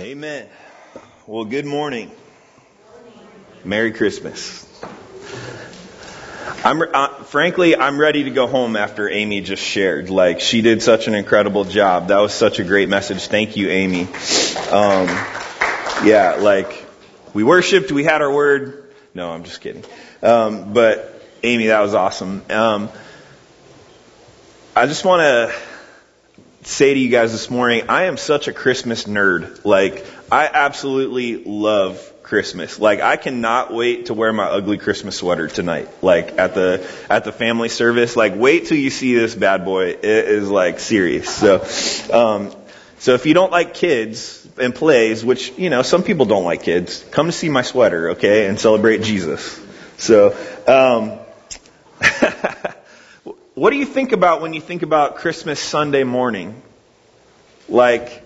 Amen. Well, good morning. Merry Christmas. I'm uh, frankly, I'm ready to go home after Amy just shared. Like she did such an incredible job. That was such a great message. Thank you, Amy. Um, yeah, like we worshipped, we had our word. No, I'm just kidding. Um, but Amy, that was awesome. Um, I just want to say to you guys this morning, I am such a Christmas nerd. Like, I absolutely love Christmas. Like, I cannot wait to wear my ugly Christmas sweater tonight. Like, at the, at the family service. Like, wait till you see this bad boy. It is like serious. So, um, so if you don't like kids and plays, which, you know, some people don't like kids, come to see my sweater, okay, and celebrate Jesus. So, um, what do you think about when you think about Christmas Sunday morning? Like,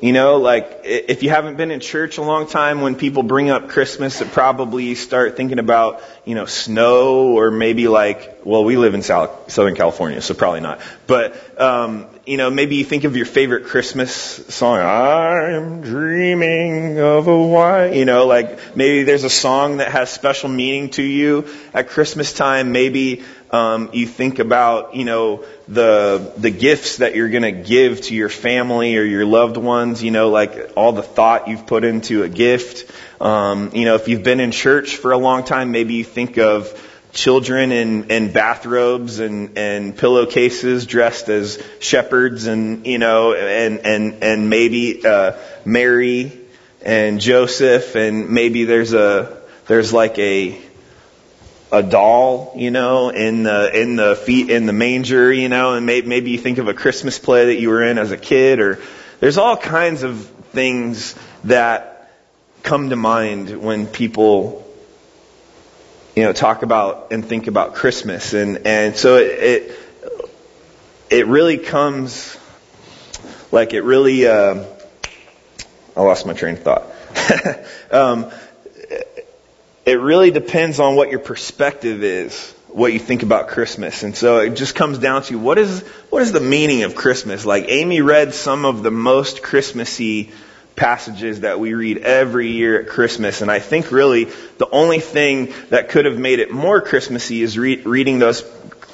you know, like if you haven't been in church a long time, when people bring up Christmas, it probably you start thinking about, you know, snow or maybe like, well, we live in South, Southern California, so probably not. But, um, you know, maybe you think of your favorite Christmas song. I'm dreaming of a white, you know, like maybe there's a song that has special meaning to you at Christmas time. Maybe, um, you think about, you know, the the gifts that you're going to give to your family or your loved ones. You know, like all the thought you've put into a gift. Um, you know, if you've been in church for a long time, maybe you think of children in, in bathrobes and, and pillowcases dressed as shepherds and, you know, and, and, and maybe, uh, Mary and Joseph and maybe there's a, there's like a, a doll, you know, in the in the feet in the manger, you know, and maybe maybe you think of a Christmas play that you were in as a kid, or there's all kinds of things that come to mind when people, you know, talk about and think about Christmas, and and so it it, it really comes like it really. Uh, I lost my train of thought. um, it really depends on what your perspective is, what you think about Christmas. And so it just comes down to what is, what is the meaning of Christmas? Like Amy read some of the most Christmassy passages that we read every year at Christmas. And I think really the only thing that could have made it more Christmassy is re- reading those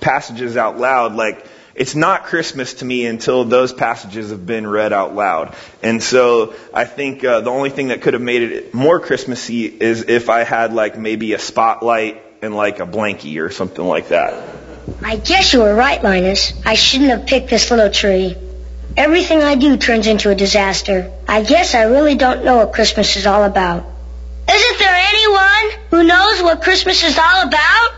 passages out loud. Like, it's not Christmas to me until those passages have been read out loud. And so I think uh, the only thing that could have made it more Christmassy is if I had like maybe a spotlight and like a blankie or something like that. I guess you were right, Linus. I shouldn't have picked this little tree. Everything I do turns into a disaster. I guess I really don't know what Christmas is all about. Isn't there anyone who knows what Christmas is all about?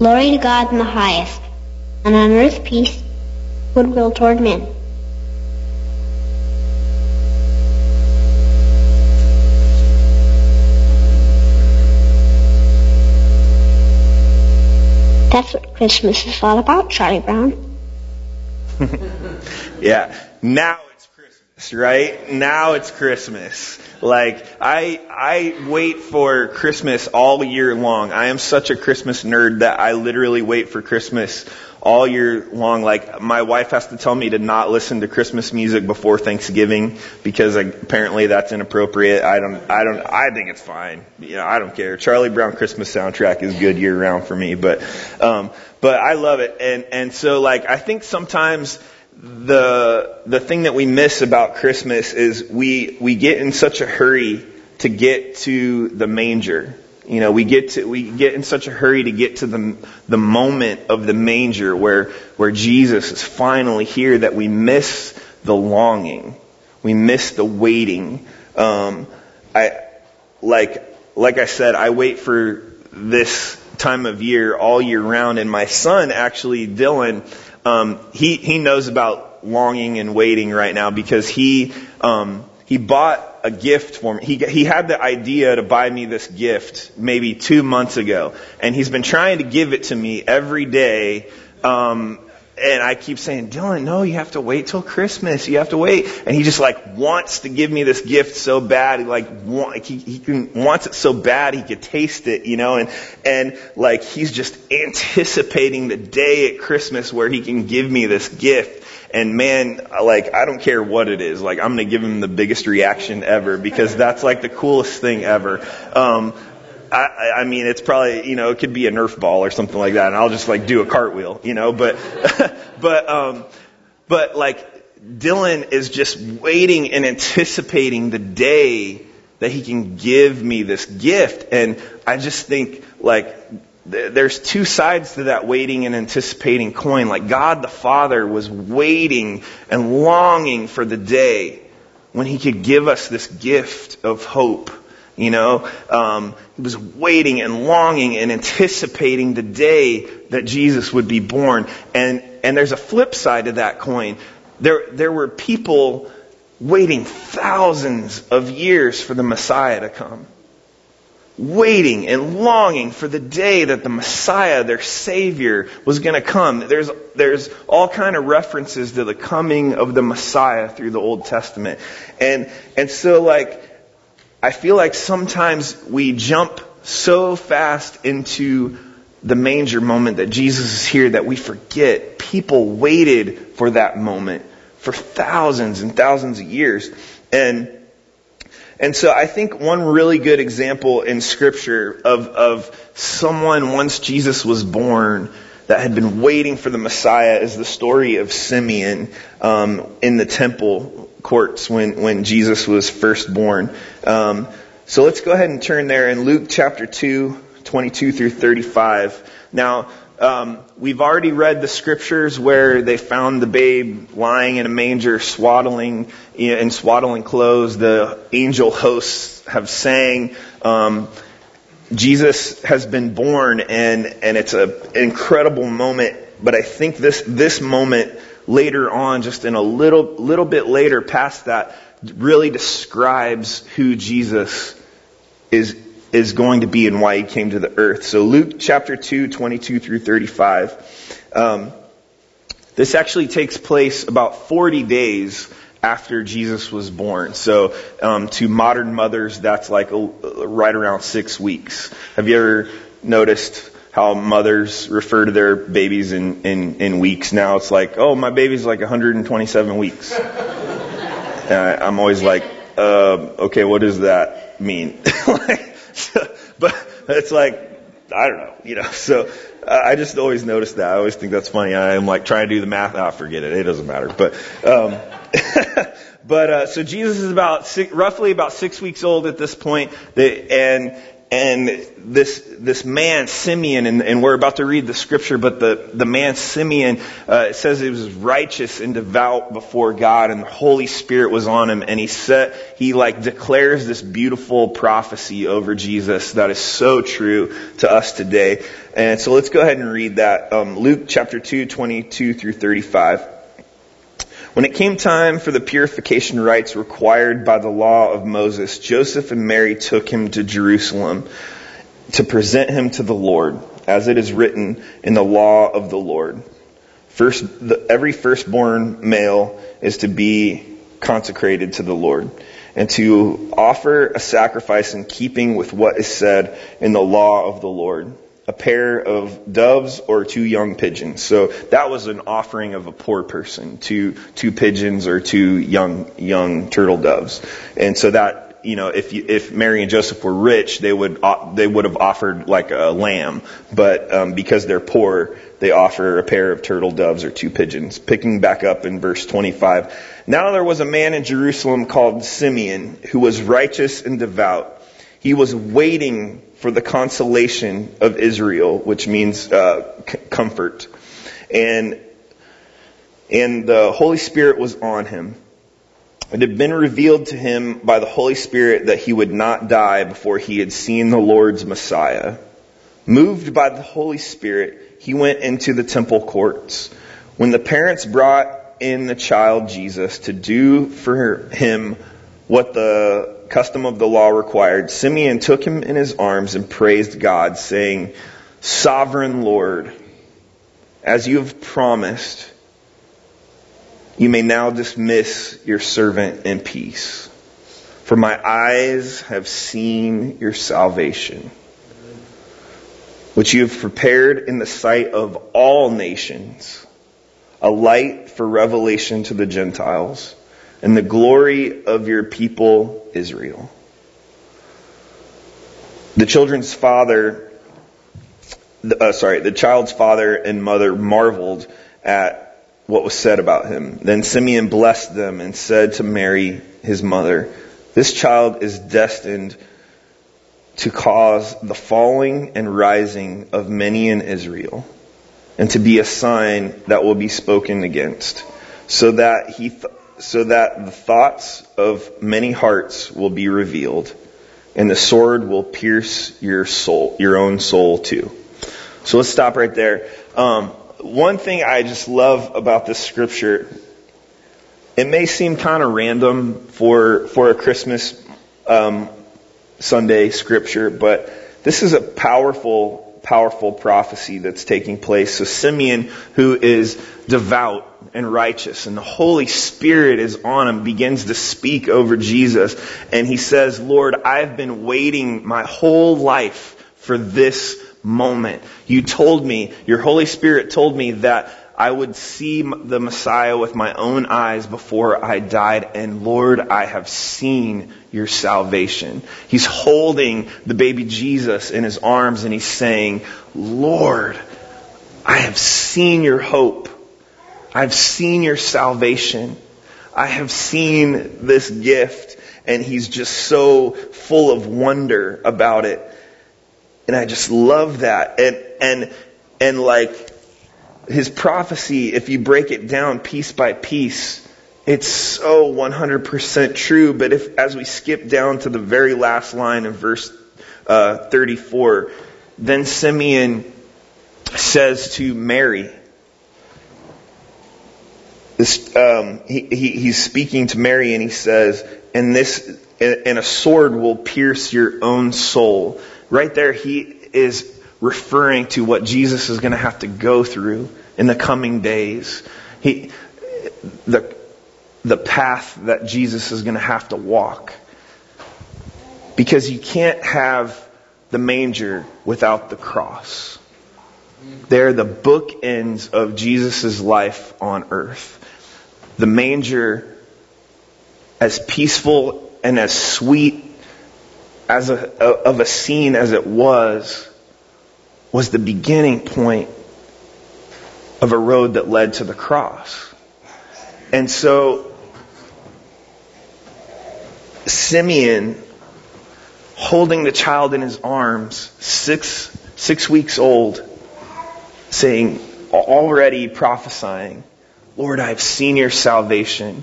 Glory to God in the highest, and on earth peace, goodwill toward men. That's what Christmas is all about, Charlie Brown. yeah. Now right? Now it's Christmas. Like I I wait for Christmas all year long. I am such a Christmas nerd that I literally wait for Christmas all year long. Like my wife has to tell me to not listen to Christmas music before Thanksgiving because apparently that's inappropriate. I don't, I don't, I think it's fine. You know, I don't care. Charlie Brown Christmas soundtrack is good year round for me, but, um, but I love it. And, and so like, I think sometimes the, the thing that we miss about Christmas is we, we get in such a hurry to get to the manger You know, we get to, we get in such a hurry to get to the, the moment of the manger where, where Jesus is finally here that we miss the longing. We miss the waiting. Um, I, like, like I said, I wait for this time of year all year round and my son actually, Dylan, um, he, he knows about longing and waiting right now because he, um, he bought a gift for me. He, he had the idea to buy me this gift maybe two months ago, and he's been trying to give it to me every day. Um, and I keep saying, Dylan, no, you have to wait till Christmas. You have to wait. And he just like wants to give me this gift so bad. He like he, he can, wants it so bad he could taste it, you know, and, and like he's just anticipating the day at Christmas where he can give me this gift. And man, like, I don't care what it is. Like, I'm gonna give him the biggest reaction ever because that's like the coolest thing ever. Um, I, I mean, it's probably, you know, it could be a Nerf ball or something like that, and I'll just like do a cartwheel, you know, but, but, um, but like, Dylan is just waiting and anticipating the day that he can give me this gift. And I just think like there's two sides to that waiting and anticipating coin. Like God the Father was waiting and longing for the day when He could give us this gift of hope. You know, um, He was waiting and longing and anticipating the day that Jesus would be born. And and there's a flip side to that coin. There there were people waiting thousands of years for the Messiah to come waiting and longing for the day that the Messiah, their Savior, was going to come. There's, there's all kind of references to the coming of the Messiah through the Old Testament. And, and so like, I feel like sometimes we jump so fast into the manger moment that Jesus is here that we forget people waited for that moment for thousands and thousands of years. And and so I think one really good example in scripture of, of someone once Jesus was born that had been waiting for the Messiah is the story of Simeon um, in the temple courts when, when Jesus was first born. Um, so let's go ahead and turn there in Luke chapter 2, 22 through 35. Now, um, we've already read the scriptures where they found the babe lying in a manger, swaddling in swaddling clothes. The angel hosts have sang. Um, Jesus has been born, and and it's an incredible moment. But I think this this moment later on, just in a little little bit later past that, really describes who Jesus is is going to be and why he came to the earth. So Luke chapter 2, 22 through 35. Um, this actually takes place about 40 days after Jesus was born. So um, to modern mothers, that's like a, right around six weeks. Have you ever noticed how mothers refer to their babies in, in, in weeks now? It's like, oh, my baby's like 127 weeks. I, I'm always like, uh, okay, what does that mean? like, but it's like, I don't know, you know, so uh, I just always notice that. I always think that's funny. I'm like trying to do the math. Ah, forget it. It doesn't matter. But, um, but, uh, so Jesus is about six, roughly about six weeks old at this point, point, and, and this this man Simeon, and, and, we're about to read the scripture, but the the man Simeon uh, says he was righteous and devout before God, and the Holy Spirit was on him, and he said he like declares this beautiful prophecy over Jesus that is so true to us today. And so let's go ahead and read that um, Luke chapter two, twenty two through thirty five. When it came time for the purification rites required by the law of Moses, Joseph and Mary took him to Jerusalem to present him to the Lord, as it is written in the law of the Lord. First, the, every firstborn male is to be consecrated to the Lord and to offer a sacrifice in keeping with what is said in the law of the Lord a pair of doves or two young pigeons. So that was an offering of a poor person, two two pigeons or two young young turtle doves. And so that you know, if you, if Mary and Joseph were rich, they would uh, they would have offered like a lamb, but um, because they're poor, they offer a pair of turtle doves or two pigeons. Picking back up in verse 25. Now there was a man in Jerusalem called Simeon who was righteous and devout He was waiting for the consolation of Israel, which means uh, c- comfort. And, and the Holy Spirit was on him. It had been revealed to him by the Holy Spirit that he would not die before he had seen the Lord's Messiah. Moved by the Holy Spirit, he went into the temple courts. When the parents brought in the child Jesus to do for him what the custom of the law required, Simeon took him in his arms and praised God, saying, Sovereign Lord, as you have promised, you may now dismiss your servant in peace. For my eyes have seen your salvation, which you have prepared in the sight of all nations, a light for revelation to the Gentiles, and the glory of your people Israel. The children's father, uh, sorry, the child's father and mother marveled at what was said about him. Then Simeon blessed them and said to Mary, his mother, This child is destined to cause the falling and rising of many in Israel, and to be a sign that will be spoken against, so that he, th- so that the thoughts of many hearts will be revealed, and the sword will pierce your soul, your own soul too. So let's stop right there. Um, one thing I just love about this scripture, it may seem kind of random for for a Christmas um, Sunday scripture, but this is a powerful, powerful prophecy that's taking place. So Simeon, who is devout and righteous, and the Holy Spirit is on him, begins to speak over Jesus, and he says, "Lord, I've been waiting my whole life for this." moment. You told me, your Holy Spirit told me that I would see the Messiah with my own eyes before I died, and Lord, I have seen your salvation. He's holding the baby Jesus in his arms and he's saying, Lord, I have seen your hope. I've seen your salvation. I have seen this gift. And he's just so full of wonder about it. And I just love that. And, and, and like his prophecy, if you break it down piece by piece, it's so 100% true. But if, as we skip down to the very last line of verse uh, 34, then Simeon says to Mary, this, um, he, he, he's speaking to Mary and he says, and this, and a sword will pierce your own soul right there, he is referring to what Jesus is going to have to go through in the coming days. He, the, the path that Jesus is going to have to walk. Because you can't have the manger without the cross. They're the bookends of Jesus' life on earth. The manger, as peaceful and as sweet as a, of a scene as it was, was the beginning point of a road that led to the cross. And so, Simeon, holding the child in his arms, six, six weeks old, saying, already prophesying, Lord, I've seen your salvation.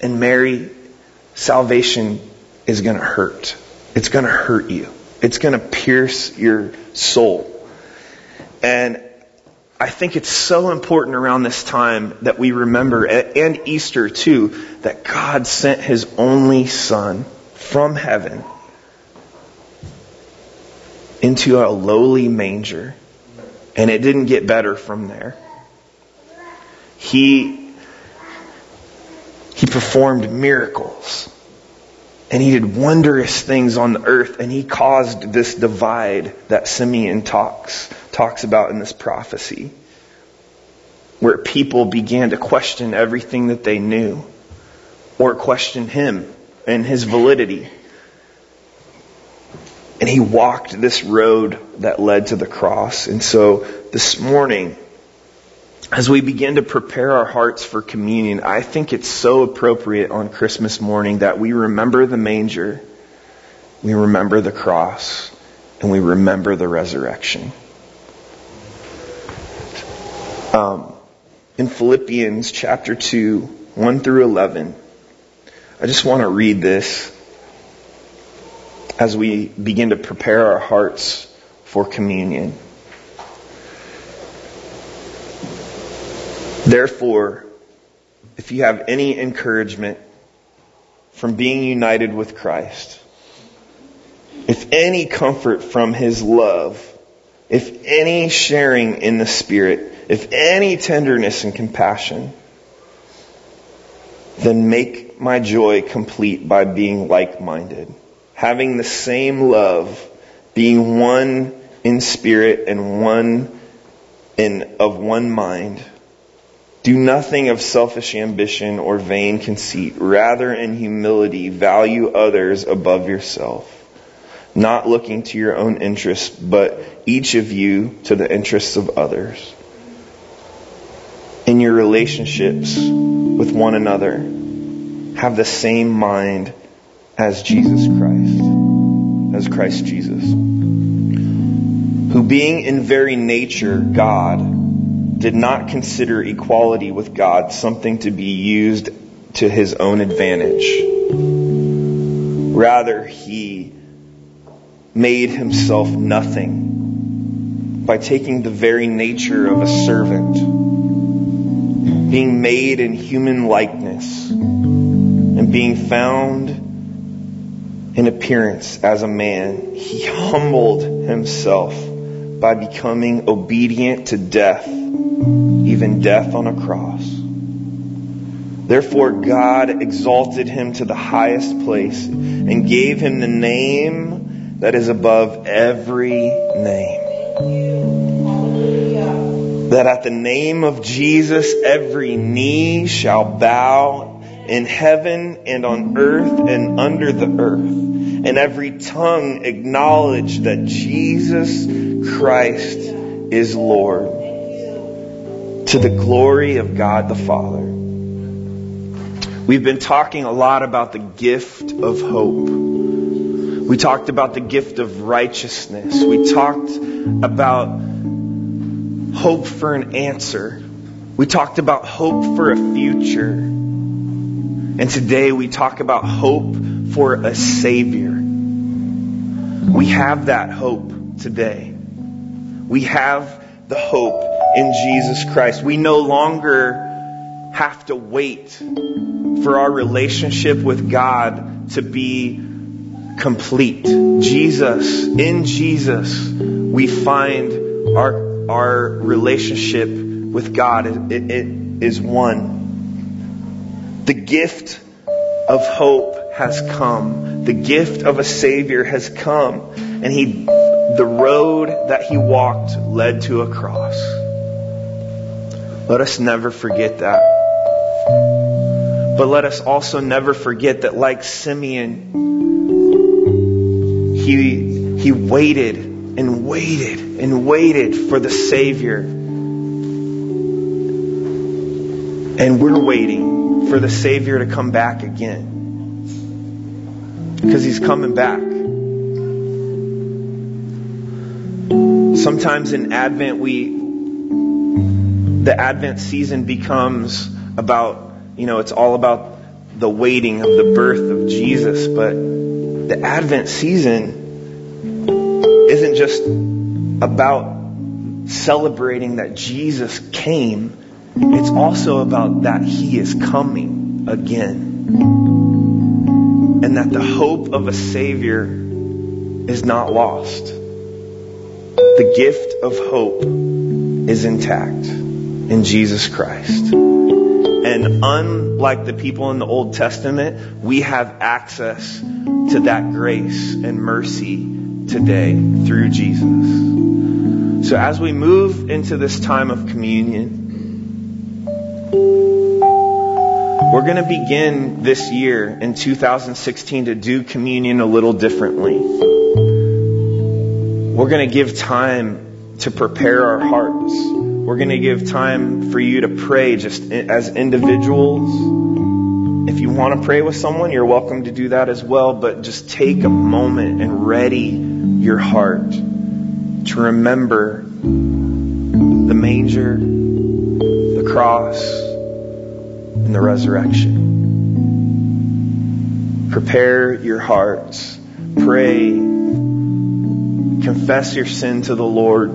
And Mary, salvation is going to hurt. It's going to hurt you. It's going to pierce your soul. And I think it's so important around this time that we remember, and Easter too, that God sent His only Son from heaven into a lowly manger. And it didn't get better from there. He, he performed miracles. And he did wondrous things on the earth. And he caused this divide that Simeon talks talks about in this prophecy where people began to question everything that they knew or question him and his validity and he walked this road that led to the cross and so this morning as we begin to prepare our hearts for communion, I think it's so appropriate on Christmas morning that we remember the manger, we remember the cross, and we remember the resurrection. Um, in Philippians chapter 2, 1 through 11, I just want to read this as we begin to prepare our hearts for communion. Therefore, if you have any encouragement from being united with Christ, if any comfort from His love, if any sharing in the Spirit, if any tenderness and compassion, then make my joy complete by being like-minded, having the same love, being one in spirit and one in, of one mind. Do nothing of selfish ambition or vain conceit. Rather, in humility, value others above yourself, not looking to your own interests, but each of you to the interests of others. In your relationships with one another, have the same mind as Jesus Christ, as Christ Jesus, who being in very nature God, did not consider equality with God something to be used to his own advantage. Rather, he made himself nothing by taking the very nature of a servant, being made in human likeness, and being found in appearance as a man. He humbled himself by becoming obedient to death even death on a cross. Therefore, God exalted him to the highest place and gave him the name that is above every name. That at the name of Jesus, every knee shall bow in heaven and on earth and under the earth, and every tongue acknowledge that Jesus Christ is Lord to the glory of God the Father. We've been talking a lot about the gift of hope. We talked about the gift of righteousness. We talked about hope for an answer. We talked about hope for a future. And today we talk about hope for a Savior. We have that hope today. We have the hope in Jesus Christ. We no longer have to wait for our relationship with God to be complete. Jesus, in Jesus, we find our, our relationship with God. It, it is one. The gift of hope has come. The gift of a Savior has come. And He, the road that He walked led to a cross. Let us never forget that. But let us also never forget that like Simeon, he, he waited and waited and waited for the Savior. And we're waiting for the Savior to come back again. Because He's coming back. Sometimes in Advent we the Advent season becomes about, you know, it's all about the waiting of the birth of Jesus, but the Advent season isn't just about celebrating that Jesus came. It's also about that He is coming again. And that the hope of a Savior is not lost. The gift of hope is intact in Jesus Christ. And unlike the people in the Old Testament, we have access to that grace and mercy today through Jesus. So as we move into this time of communion, we're going to begin this year in 2016 to do communion a little differently. We're going to give time to prepare our hearts we're going to give time for you to pray just as individuals. if you want to pray with someone, you're welcome to do that as well, but just take a moment and ready your heart to remember the manger, the cross, and the resurrection. Prepare your hearts. Pray. Confess your sin to the Lord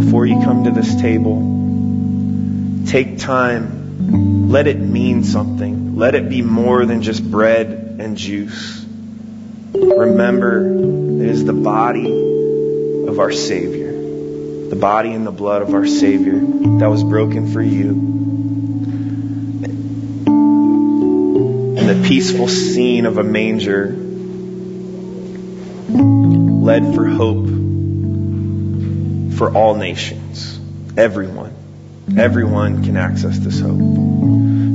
before you come to this table. Take time. Let it mean something. Let it be more than just bread and juice. Remember, it is the body of our Savior, the body and the blood of our Savior that was broken for you. The peaceful scene of a manger led for hope for all nations, everyone. Everyone can access this hope.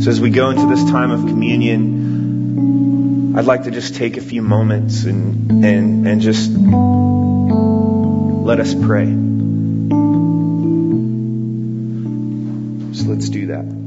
So as we go into this time of communion, I'd like to just take a few moments and, and, and just let us pray. So let's do that.